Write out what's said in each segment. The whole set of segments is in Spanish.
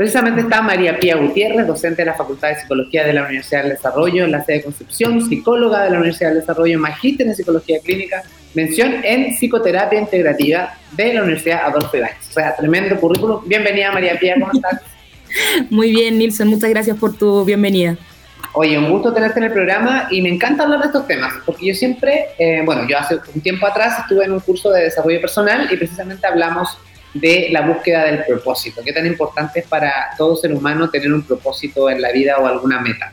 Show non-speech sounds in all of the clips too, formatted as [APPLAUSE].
Precisamente está María Pía Gutiérrez, docente de la Facultad de Psicología de la Universidad del Desarrollo en la sede de Concepción, psicóloga de la Universidad del Desarrollo, magíster en Psicología Clínica, mención en Psicoterapia Integrativa de la Universidad Adolfo Ibáñez. O sea, tremendo currículum. Bienvenida María Pía, ¿cómo estás? [LAUGHS] Muy bien, Nilsson, muchas gracias por tu bienvenida. Oye, un gusto tenerte en el programa y me encanta hablar de estos temas, porque yo siempre, eh, bueno, yo hace un tiempo atrás estuve en un curso de desarrollo personal y precisamente hablamos de la búsqueda del propósito, qué tan importante es para todo ser humano tener un propósito en la vida o alguna meta.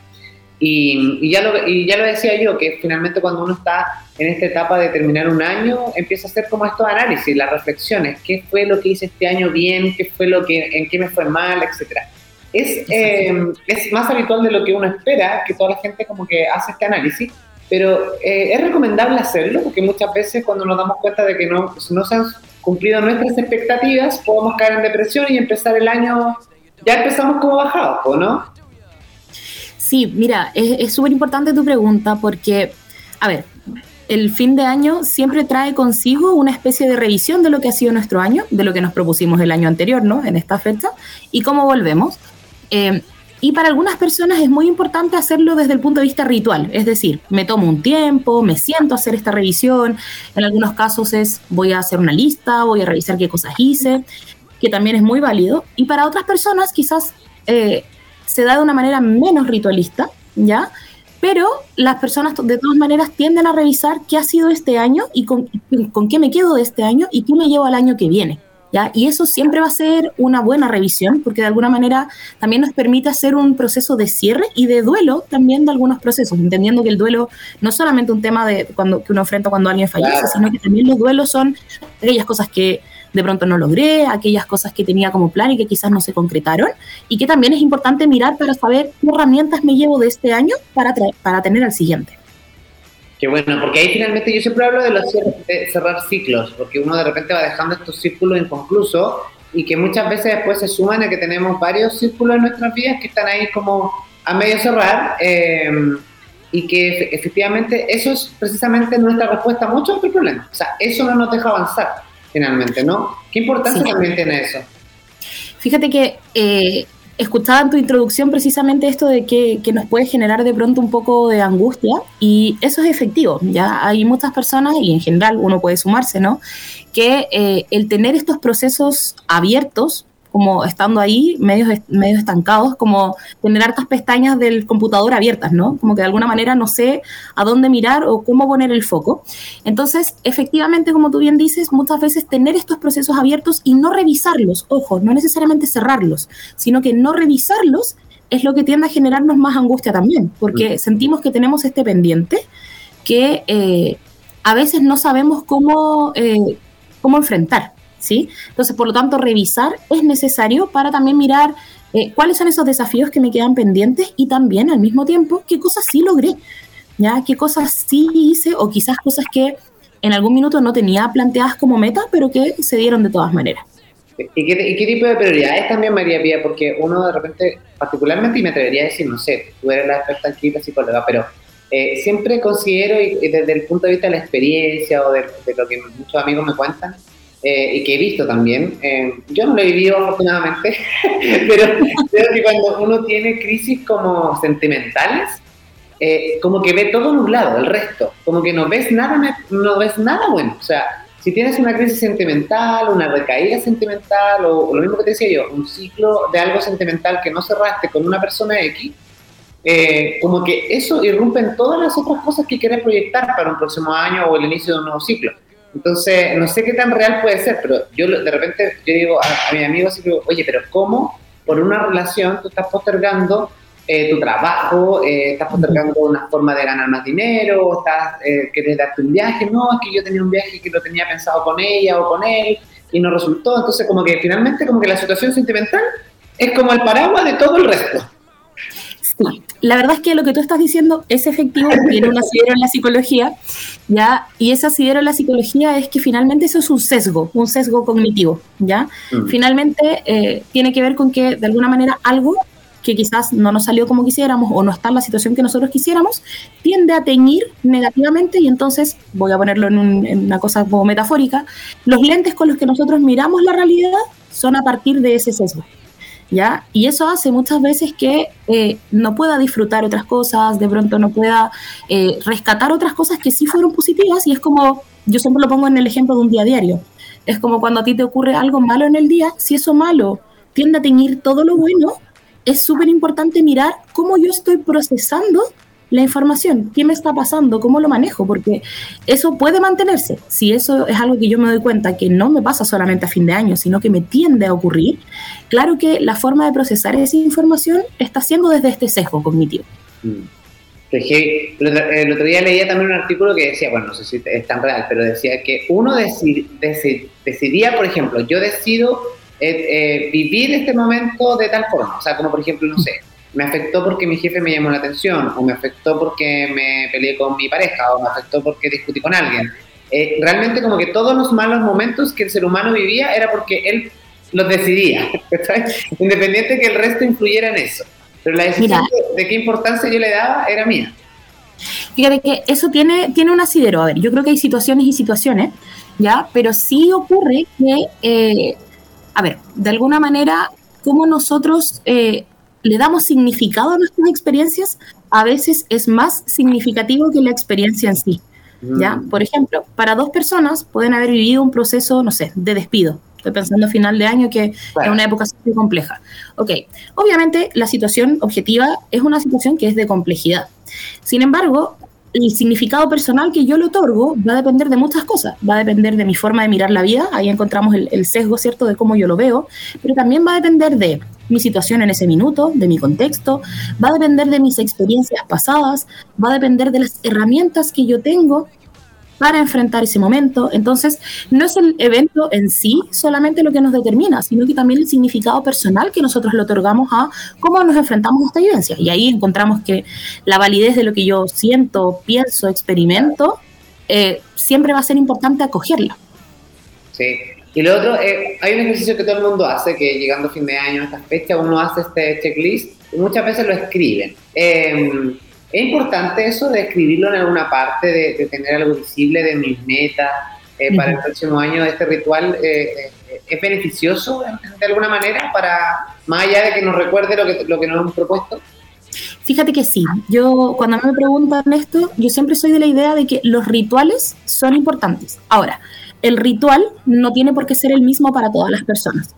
Y, ya lo, y ya lo decía yo, que finalmente cuando uno está en esta etapa de terminar un año, empieza a hacer como estos análisis, las reflexiones, qué fue lo que hice este año bien, qué fue lo que, en qué me fue mal, etcétera. Es, eh, es más habitual de lo que uno espera, que toda la gente como que hace este análisis, pero eh, es recomendable hacerlo, porque muchas veces cuando nos damos cuenta de que no, no se han cumplido nuestras expectativas, podemos caer en depresión y empezar el año, ya empezamos como bajados, ¿no? Sí, mira, es súper importante tu pregunta porque, a ver, el fin de año siempre trae consigo una especie de revisión de lo que ha sido nuestro año, de lo que nos propusimos el año anterior, ¿no? En esta fecha, y cómo volvemos. Eh, y para algunas personas es muy importante hacerlo desde el punto de vista ritual, es decir, me tomo un tiempo, me siento a hacer esta revisión, en algunos casos es voy a hacer una lista, voy a revisar qué cosas hice, que también es muy válido, y para otras personas quizás eh, se da de una manera menos ritualista, ¿ya? Pero las personas de todas maneras tienden a revisar qué ha sido este año y con, con qué me quedo de este año y qué me llevo al año que viene. Y eso siempre va a ser una buena revisión, porque de alguna manera también nos permite hacer un proceso de cierre y de duelo también de algunos procesos, entendiendo que el duelo no es solamente un tema de cuando, que uno enfrenta cuando alguien fallece, sino que también los duelos son aquellas cosas que de pronto no logré, aquellas cosas que tenía como plan y que quizás no se concretaron, y que también es importante mirar para saber qué herramientas me llevo de este año para, para tener al siguiente. Qué bueno, porque ahí finalmente yo siempre hablo de, los, de cerrar ciclos, porque uno de repente va dejando estos círculos inconclusos y que muchas veces después se suman a que tenemos varios círculos en nuestras vidas que están ahí como a medio cerrar eh, y que efectivamente eso es precisamente nuestra respuesta a muchos otros problemas. O sea, eso no nos deja avanzar finalmente, ¿no? ¿Qué importancia también tiene eso? Fíjate que eh, escuchaba en tu introducción precisamente esto de que, nos puede generar de pronto un poco de angustia y eso es efectivo, ya hay muchas personas y en general uno puede sumarse, ¿no? Que eh, el tener estos procesos abiertos como estando ahí, medios, medios estancados, como tener hartas pestañas del computador abiertas, ¿no? Como que de alguna manera no sé a dónde mirar o cómo poner el foco. Entonces, efectivamente, como tú bien dices, muchas veces tener estos procesos abiertos y no revisarlos, ojo, no necesariamente cerrarlos, sino que no revisarlos es lo que tiende a generarnos más angustia también, porque mm. sentimos que tenemos este pendiente que eh, a veces no sabemos cómo, eh, cómo enfrentar. ¿Sí? Entonces, por lo tanto, revisar es necesario para también mirar eh, cuáles son esos desafíos que me quedan pendientes y también al mismo tiempo qué cosas sí logré, ¿ya? ¿Qué cosas sí hice o quizás cosas que en algún minuto no tenía planteadas como meta, pero que se dieron de todas maneras. ¿Y qué, tipo de prioridades también, María Pía? Porque uno de repente, particularmente, y me atrevería a decir, no sé, tú eres la experta en la psicóloga, pero eh, siempre considero, y, desde el punto de vista de la experiencia o de lo que muchos amigos me cuentan, eh, y que he visto también. Eh, yo no lo he vivido afortunadamente, [LAUGHS] pero [LAUGHS] creo que cuando uno tiene crisis como sentimentales, eh, como que ve todo nublado, el resto, como que no ves nada, no ves nada bueno. O sea, si tienes una crisis sentimental, una recaída sentimental, o, lo mismo que te decía yo, un ciclo de algo sentimental que no cerraste con una persona X, como que eso irrumpe en todas las otras cosas que quieres proyectar para un próximo año o el inicio de un nuevo ciclo. Entonces, no sé qué tan real puede ser, pero yo de repente yo digo a, mi amigo así, oye, pero ¿cómo por una relación tú estás postergando eh, tu trabajo, eh, estás postergando una forma de ganar más dinero, estás, eh, quieres darte un viaje, no, es que yo tenía un viaje que lo tenía pensado con ella o con él y no resultó, entonces como que finalmente como que la situación sentimental es como el paraguas de todo el resto. Sí, la verdad es que lo que tú estás diciendo es efectivo, tiene un asidero en la psicología, ¿ya? Y ese asidero en la psicología es que finalmente eso es un sesgo, un sesgo cognitivo, ¿ya? Mm. Finalmente eh, tiene que ver con que de alguna manera algo que quizás no nos salió como quisiéramos o no está en la situación que nosotros quisiéramos, tiende a teñir negativamente y entonces, voy a ponerlo en, en una cosa como metafórica, los lentes con los que nosotros miramos la realidad son a partir de ese sesgo. ¿Ya? Y eso hace muchas veces que eh, no pueda disfrutar otras cosas, de pronto no pueda eh, rescatar otras cosas que sí fueron positivas y es como, yo siempre lo pongo en el ejemplo de un día a diario, es como cuando a ti te ocurre algo malo en el día, si eso malo tiende a teñir todo lo bueno, es súper importante mirar cómo yo estoy procesando la información, qué me está pasando, cómo lo manejo, porque eso puede mantenerse. Si eso es algo que yo me doy cuenta que no me pasa solamente a fin de año, sino que me tiende a ocurrir, claro que la forma de procesar esa información está siendo desde este sesgo cognitivo. Mm. El otro día leía también un artículo que decía, bueno, no sé si es tan real, pero decía que uno decidía, por ejemplo, yo decido eh, eh, vivir este momento de tal forma, o sea, como por ejemplo, no sé, me afectó porque mi jefe me llamó la atención, o me afectó porque me peleé con mi pareja, o me afectó porque discutí con alguien. Eh, realmente como que todos los malos momentos que el ser humano vivía era porque él los decidía, [LAUGHS] independiente de que el resto influyera en eso. Pero la decisión de, qué importancia yo le daba era mía. Fíjate que eso tiene, tiene un asidero. A ver, yo creo que hay situaciones y situaciones, ¿ya? Pero sí ocurre que, eh, a ver, de alguna manera, como nosotros eh, le damos significado a nuestras experiencias, a veces es más significativo que la experiencia en sí. ¿ya? Mm. Por ejemplo, para dos personas pueden haber vivido un proceso, no sé, de despido. Estoy pensando a final de año que es una época muy compleja. Ok, obviamente la situación objetiva es una situación que es de complejidad. Sin embargo, el significado personal que yo le otorgo va a depender de muchas cosas. Va a depender de mi forma de mirar la vida, ahí encontramos el, el, sesgo, ¿cierto?, de cómo yo lo veo, pero también va a depender de mi situación en ese minuto, de mi contexto, va a depender de mis experiencias pasadas, va a depender de las herramientas que yo tengo para enfrentar ese momento. Entonces, no es el evento en sí solamente lo que nos determina, sino que también el significado personal que nosotros le otorgamos a cómo nos enfrentamos a esta vivencia. Y ahí encontramos que la validez de lo que yo siento, pienso, experimento, eh, siempre va a ser importante acogerla. Sí. Y lo otro, eh, hay un ejercicio que todo el mundo hace, que llegando a fin de año, a esta fecha, uno hace este checklist y muchas veces lo escriben. Eh, es importante eso de escribirlo en alguna parte, de, tener algo visible de mis metas eh, para el próximo año. Este ritual eh, eh, es beneficioso de alguna manera para, más allá de que nos recuerde lo que, lo que nos hemos propuesto. Fíjate que sí, yo cuando me preguntan esto, yo siempre soy de la idea de que los rituales son importantes. Ahora, el ritual no tiene por qué ser el mismo para todas las personas.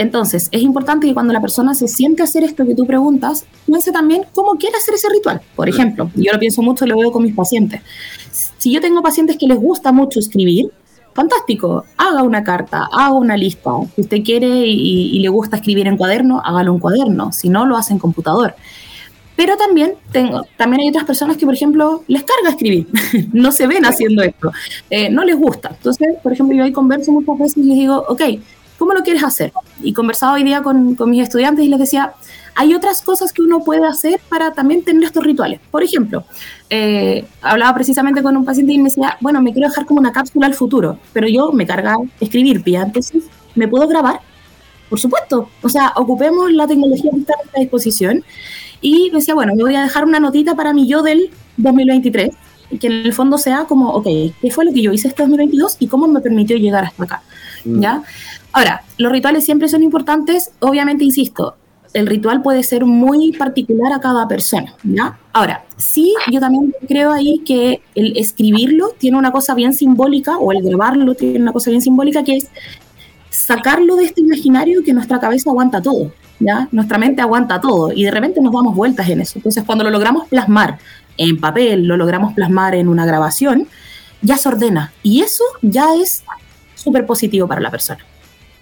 Entonces, es importante que cuando la persona se siente a hacer esto que tú preguntas, piense también cómo quiere hacer ese ritual. Por ejemplo, yo lo pienso mucho y lo veo con mis pacientes. Si yo tengo pacientes que les gusta mucho escribir, fantástico, haga una carta, haga una lista. Si usted quiere y, le gusta escribir en cuaderno, hágalo en cuaderno. Si no, lo hace en computador. Pero también, tengo, también hay otras personas que, por ejemplo, les carga escribir, [LAUGHS] no se ven haciendo esto, eh, no les gusta. Entonces, por ejemplo, yo ahí converso muchas veces y les digo, ok, ¿cómo lo quieres hacer? Y conversaba hoy día con, con, mis estudiantes y les decía, hay otras cosas que uno puede hacer para también tener estos rituales. Por ejemplo, eh, hablaba precisamente con un paciente y me decía, bueno, me quiero dejar como una cápsula al futuro, pero yo me carga escribir, pía, entonces, ¿me puedo grabar? Por supuesto, o sea, ocupemos la tecnología que está a nuestra disposición. Y decía, bueno, me voy a dejar una notita para mi yo del 2023, que en el fondo sea como, ok, ¿qué fue lo que yo hice este 2022 y cómo me permitió llegar hasta acá? Mm. ¿Ya? Ahora, los rituales siempre son importantes, obviamente, insisto, el ritual puede ser muy particular a cada persona, ¿ya? Ahora, sí, yo también creo ahí que el escribirlo tiene una cosa bien simbólica, o el grabarlo tiene una cosa bien simbólica, que es sacarlo de este imaginario que nuestra cabeza aguanta todo, ¿ya? Nuestra mente aguanta todo, y de repente nos damos vueltas en eso. Entonces, cuando lo logramos plasmar en papel, lo logramos plasmar en una grabación, ya se ordena, y eso ya es súper positivo para la persona.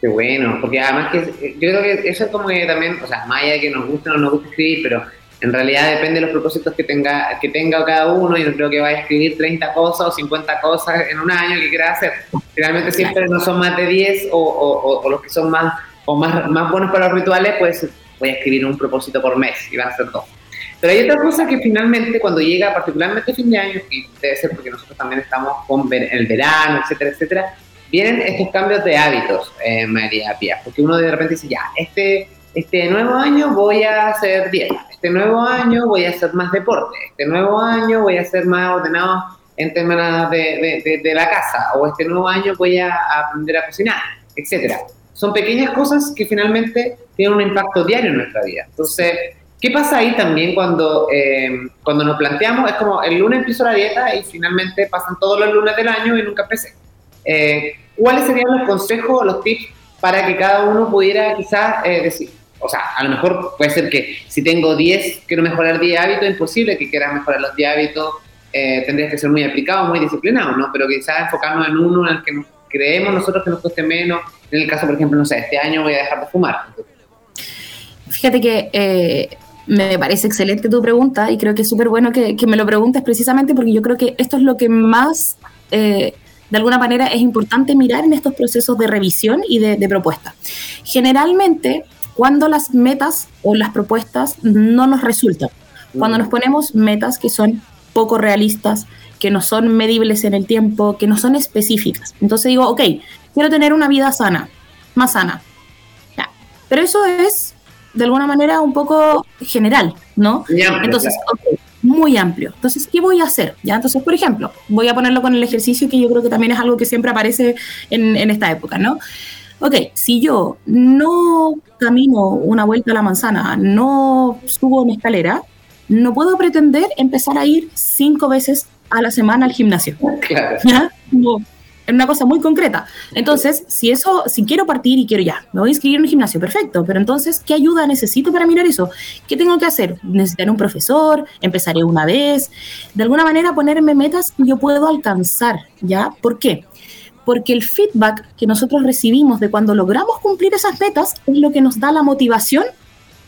Qué bueno, porque además que yo creo que eso es como que también, o sea, más allá de que nos guste o no nos guste escribir, pero en realidad depende de los propósitos que tenga, que tenga cada uno. y no creo que vaya a escribir 30 cosas o 50 cosas en un año que quiera hacer. Finalmente siempre no son más de 10 o, o, los que son más, o más, más buenos para los rituales, pues voy a escribir un propósito por mes y van a ser dos. Pero hay otra cosa que finalmente cuando llega particularmente fin de año, y debe ser porque nosotros también estamos con el verano, etcétera, etcétera, vienen estos cambios de hábitos, eh, María Pía, porque uno de repente dice, ya, este, este nuevo año voy a hacer dieta, este nuevo año voy a hacer más deporte, este nuevo año voy a ser más ordenado en temas de, de, la casa, o este nuevo año voy a aprender a cocinar, etcétera. son pequeñas cosas que finalmente tienen un impacto diario en nuestra vida. Entonces, ¿qué pasa ahí también cuando, eh, cuando nos planteamos? Es como el lunes empiezo la dieta y finalmente pasan todos los lunes del año y nunca empecé. Eh, ¿Cuáles serían los consejos o los tips para que cada uno pudiera quizás eh, decir, o sea, a lo mejor puede ser que si tengo 10, quiero mejorar 10 hábitos, imposible que quieras mejorar los 10 hábitos, eh, tendrías que ser muy aplicado, muy disciplinado, ¿no? Pero quizás enfocarnos en uno en el que creemos nosotros que nos cueste menos. En el caso, por ejemplo, no sé, este año voy a dejar de fumar. Fíjate que me parece excelente tu pregunta y creo que es súper bueno que, me lo preguntes precisamente porque yo creo que esto es lo que más, de alguna manera, es importante mirar en estos procesos de revisión y de, de propuesta. Generalmente, cuando las metas o las propuestas no nos resultan, cuando mm. nos ponemos metas que son poco realistas, que no son medibles en el tiempo, que no son específicas. Entonces digo, ok, quiero tener una vida sana, más sana. Pero eso es, de alguna manera, un poco general, ¿no? Entonces, muy amplio. Entonces, ¿qué voy a hacer? ¿Ya? Entonces, por ejemplo, voy a ponerlo con el ejercicio, que yo creo que también es algo que siempre aparece en, en esta época, ¿no? Ok, si yo no camino una vuelta a la manzana, no subo una escalera, no puedo pretender empezar a ir cinco veces a la semana al gimnasio. Claro. ¿Ya? Es una cosa muy concreta. Entonces, si eso, si quiero partir y quiero ya, me voy a inscribir en un gimnasio, perfecto, pero entonces, ¿qué ayuda necesito para mirar eso? ¿Qué tengo que hacer? ¿Necesitaré un profesor? ¿Empezaré una vez? De alguna manera ponerme metas que yo puedo alcanzar, ¿ya? ¿Por qué? Porque el feedback que nosotros recibimos de cuando logramos cumplir esas metas es lo que nos da la motivación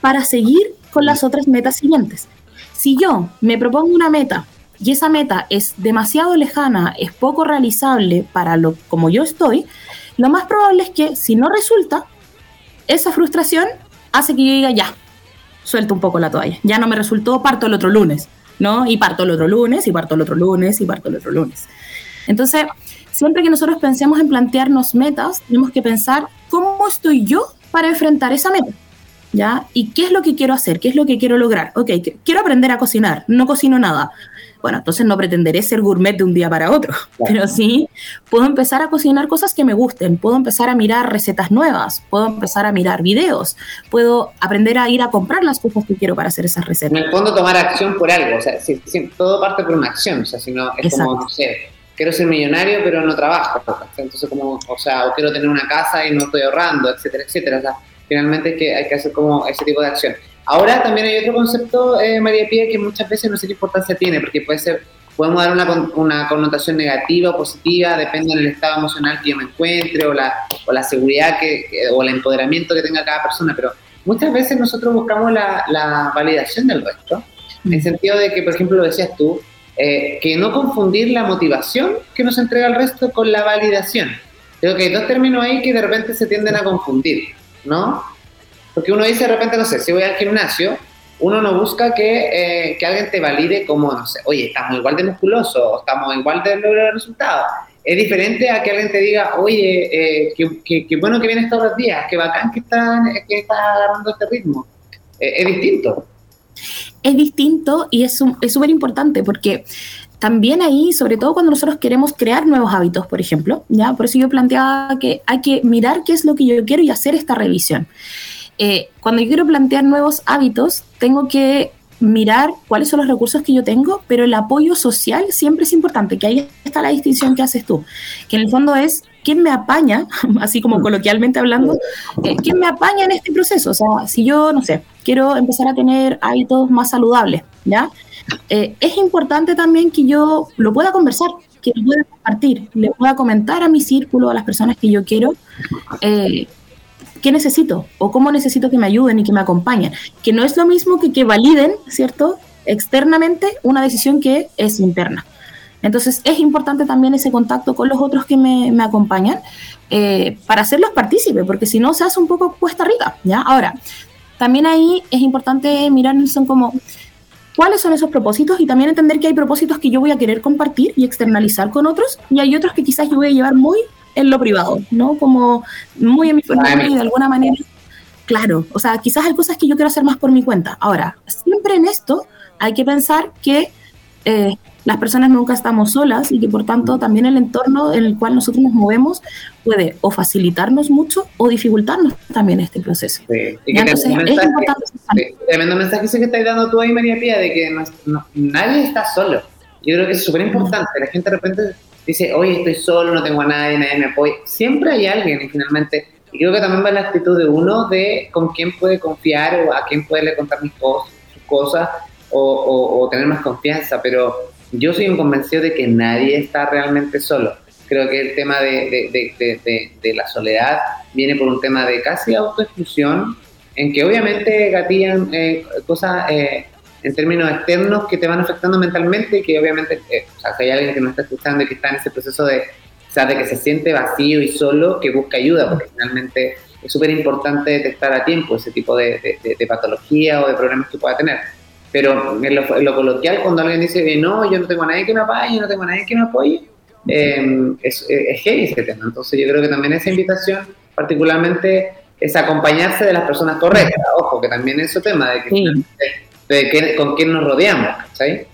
para seguir con las otras metas siguientes. Si yo me propongo una meta y esa meta es demasiado lejana, es poco realizable para lo como yo estoy, lo más probable es que si no resulta, esa frustración hace que yo diga ya, suelto un poco la toalla, ya no me resultó, parto el otro lunes, ¿no? Y parto el otro lunes, y parto el otro lunes, y parto el otro lunes. Entonces, siempre que nosotros pensemos en plantearnos metas, tenemos que pensar cómo estoy yo para enfrentar esa meta. ¿Ya? ¿Y qué es lo que quiero hacer? ¿Qué es lo que quiero lograr? Ok, quiero aprender a cocinar, no cocino nada. Bueno, entonces no pretenderé ser gourmet de un día para otro, [LAUGHS] pero sí puedo empezar a cocinar cosas que me gusten, puedo empezar a mirar recetas nuevas, puedo empezar a mirar videos, puedo aprender a ir a comprar las cosas que quiero para hacer esas recetas. En el fondo tomar acción por algo, o sea, todo parte por una acción, o sea, si no es como, no sé, quiero ser millonario pero no trabajo, entonces como, o sea, o quiero tener una casa y no estoy ahorrando, etcétera, etcétera, o sea, finalmente que hay que hacer como ese tipo de acción. Ahora también hay otro concepto, eh, María Pía, que muchas veces no sé qué importancia tiene, porque puede ser, podemos dar una, una connotación negativa o positiva, depende del estado emocional que yo me encuentre o la, o la seguridad que, o el empoderamiento que tenga cada persona, pero muchas veces nosotros buscamos la, la validación del resto, en el mm. sentido de que, por ejemplo, lo decías tú, eh, que no confundir la motivación que nos entrega el resto con la validación. Creo que hay dos términos ahí que de repente se tienden a confundir. ¿No? Porque uno dice de repente, no sé, si voy al gimnasio, uno no busca que, eh, que alguien te valide como, no sé, oye, estamos igual de musculosos, o estamos igual de lograr resultados. Es diferente a que alguien te diga, oye, eh, qué, bueno que vienes todos los días, qué bacán que estás, que estás agarrando este ritmo. Eh, es distinto. Es distinto y es súper importante porque también ahí, sobre todo cuando nosotros queremos crear nuevos hábitos, por ejemplo, ¿ya? Por eso yo planteaba que hay que mirar qué es lo que yo quiero y hacer esta revisión. Eh, cuando yo quiero plantear nuevos hábitos, tengo que mirar cuáles son los recursos que yo tengo, pero el apoyo social siempre es importante, que ahí está la distinción que haces tú, que en el fondo es quién me apaña, [LAUGHS] así como coloquialmente hablando, eh, quién me apaña en este proceso. O sea, si yo, no sé, quiero empezar a tener hábitos más saludables, ¿ya? Eh, es importante también que yo lo pueda conversar, que lo pueda compartir, le pueda comentar a mi círculo, a las personas que yo quiero, eh, qué necesito o cómo necesito que me ayuden y que me acompañen. Que no es lo mismo que que validen, ¿cierto? Externamente una decisión que es interna. Entonces es importante también ese contacto con los otros que me, acompañan eh, para hacerlos partícipes, porque si no se hace un poco cuesta arriba, ¿ya? Ahora, también ahí es importante mirar, son como cuáles son esos propósitos y también entender que hay propósitos que yo voy a querer compartir y externalizar con otros y hay otros que quizás yo voy a llevar muy en lo privado, ¿no? Como muy en mi forma y de alguna manera, claro, o sea, quizás hay cosas que yo quiero hacer más por mi cuenta. Ahora, siempre en esto hay que pensar que eh, las personas nunca estamos solas y que por tanto también el entorno en el cual nosotros nos movemos puede o facilitarnos mucho o dificultarnos también este proceso. Sí. Y que entonces, mensaje, es importante. Sí, tremendo mensaje que estás dando tú ahí, María Pía, de que nadie está solo. Yo creo que es súper importante. La gente de repente dice, oye, estoy solo, no tengo a nadie, nadie me apoya. Siempre hay alguien y finalmente, y creo que también va la actitud de uno de con quién puede confiar o a quién puede contar mis cosas, sus cosas o, o tener más confianza, pero yo soy un convencido de que nadie está realmente solo. Creo que el tema de, de, de, la soledad viene por un tema de casi autoexclusión, en que obviamente gatillan eh, cosas eh, en términos externos que te van afectando mentalmente y que obviamente, eh, hay alguien que nos está escuchando y que está en ese proceso de, o de que se siente vacío y solo, que busca ayuda, porque finalmente es súper importante detectar a tiempo ese tipo de, patología o de problemas que pueda tener. Pero en lo, coloquial, cuando alguien dice, no, yo no tengo a nadie que me apoye, yo no tengo a nadie que me apoye, eh, es, es heavy ese tema. Entonces yo creo que también esa invitación, particularmente, es acompañarse de las personas correctas. Ojo, que también es ese tema de, que, con quién nos rodeamos, ¿sabes?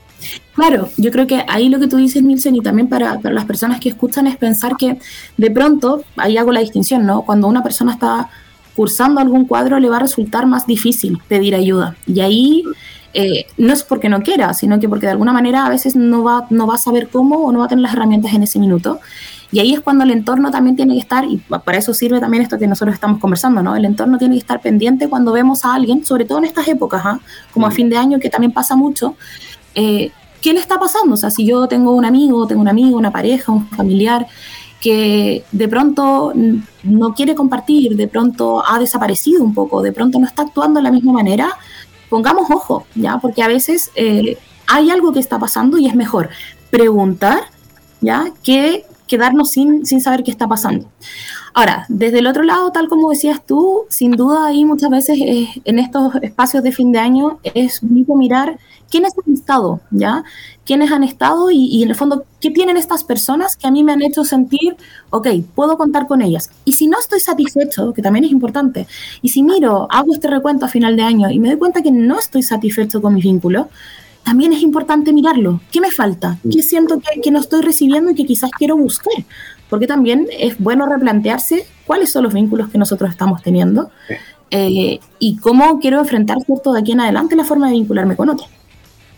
Claro, yo creo que ahí lo que tú dices, Nielsen, y también para, para, las personas que escuchan es pensar que de pronto, ahí hago la distinción, ¿no? Cuando una persona está cursando algún cuadro, le va a resultar más difícil pedir ayuda. Y ahí eh, no es porque no quiera, sino que porque de alguna manera a veces no va, no va a saber cómo o no va a tener las herramientas en ese minuto. Y ahí es cuando el entorno también tiene que estar, y para eso sirve también esto que nosotros estamos conversando, ¿no? El entorno tiene que estar pendiente cuando vemos a alguien, sobre todo en estas épocas, ¿ah? como a mm. fin de año, que también pasa mucho. Eh, ¿Qué le está pasando? O sea, si yo tengo un amigo, tengo un amigo, una pareja, un familiar que de pronto no quiere compartir, de pronto ha desaparecido un poco, de pronto no está actuando de la misma manera, pongamos ojo, ¿ya? Porque a veces eh, hay algo que está pasando y es mejor preguntar, ¿ya? Que quedarnos sin, sin saber qué está pasando. Ahora, desde el otro lado, tal como decías tú, sin duda ahí muchas veces en estos espacios de fin de año es bonito mirar quiénes han estado, ¿ya? quiénes han estado y, en el fondo qué tienen estas personas que a mí me han hecho sentir, ok, puedo contar con ellas. Y si no estoy satisfecho, que también es importante, y si miro, hago este recuento a final de año y me doy cuenta que no estoy satisfecho con mi vínculo, también es importante mirarlo. ¿Qué me falta? ¿Qué siento que, no estoy recibiendo y que quizás quiero buscar? Porque también es bueno replantearse cuáles son los vínculos que nosotros estamos teniendo eh, y cómo quiero enfrentar, ¿cierto?, de aquí en adelante la forma de vincularme con otros.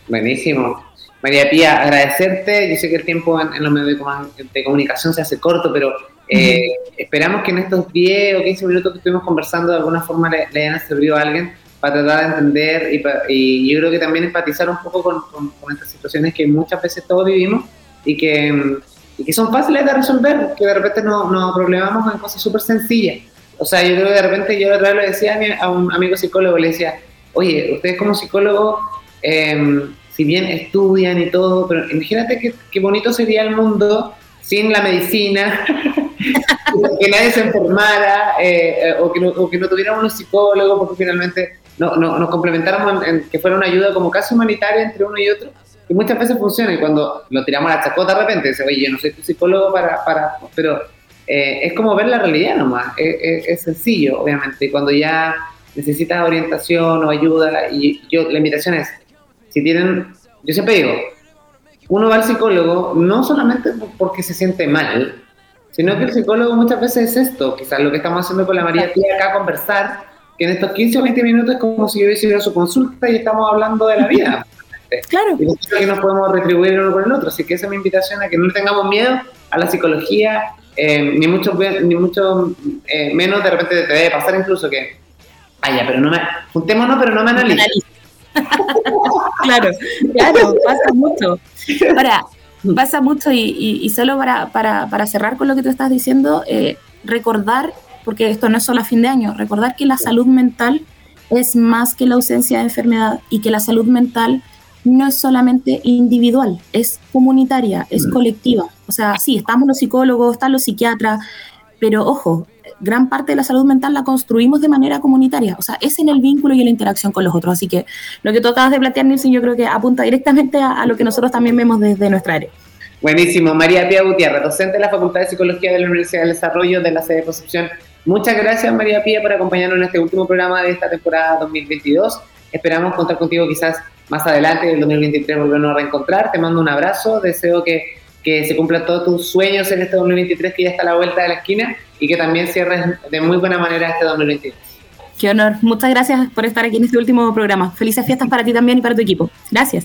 Buenísimo. María Pía, agradecerte. Yo sé que el tiempo en, los medios de comunicación se hace corto, pero eh, esperamos que en estos 10 o 15 minutos que estuvimos conversando de alguna forma le, hayan servido a alguien para tratar de entender y, yo creo que también empatizar un poco con, estas situaciones que muchas veces todos vivimos y que, que son fáciles de resolver, que de repente nos no problemamos en cosas súper sencillas. O sea, yo creo que de repente yo otra vez le decía a, a un amigo psicólogo, le decía, oye, ustedes como psicólogo eh, si bien estudian y todo, pero imagínate qué, bonito sería el mundo sin la medicina, [LAUGHS] que nadie se enfermara eh, o, que no, o, que no, tuviéramos un psicólogo, porque finalmente no, no, nos complementáramos en, que fuera una ayuda como casi humanitaria entre uno y otro. Y muchas veces funciona y cuando lo tiramos a la chacota de repente, dice, oye, yo no soy psicólogo para... para pero eh, es como ver la realidad nomás, es, es, sencillo, obviamente. Cuando ya necesitas orientación o ayuda, y yo, la invitación es, si tienen, yo siempre digo, uno va al psicólogo no solamente porque se siente mal, sino que el psicólogo muchas veces es esto, quizás lo que estamos haciendo con la María Tía acá, conversar, que en estos 15 o 20 minutos es como si yo hubiese ido a su consulta y estamos hablando de la [LAUGHS] vida. Claro. Y que nos podemos retribuir uno con el otro. Así que esa es mi invitación a que no tengamos miedo a la psicología, eh, ni mucho, ni mucho eh, menos de repente te debe pasar incluso que, vaya, pero no me, juntémonos, pero no me analices. [LAUGHS] claro, claro, pasa mucho. Ahora, pasa mucho y, solo para, para, cerrar con lo que tú estás diciendo, eh, recordar, porque esto no es solo a fin de año, recordar que la salud mental es más que la ausencia de enfermedad y que la salud mental no es solamente individual, es comunitaria, es mm. colectiva. O sea, sí, estamos los psicólogos, están los psiquiatras, pero ojo, gran parte de la salud mental la construimos de manera comunitaria, o sea, es en el vínculo y en la interacción con los otros. Así que lo que tú acabas de plantear, Nilsson, yo creo que apunta directamente a, lo que nosotros también vemos desde nuestra área. Buenísimo. María Pía Gutiérrez, docente de la Facultad de Psicología de la Universidad del Desarrollo de la sede de Concepción. Muchas gracias, María Pía, por acompañarnos en este último programa de esta temporada 2022. esperamos contar contigo quizás más adelante, el 2023, volvernos a reencontrar. Te mando un abrazo, deseo que, que se cumplan todos tus sueños en este 2023 que ya está a la vuelta de la esquina y que también cierres de muy buena manera este 2023. Qué honor. Muchas gracias por estar aquí en este último programa. Felices fiestas para ti también y para tu equipo. Gracias.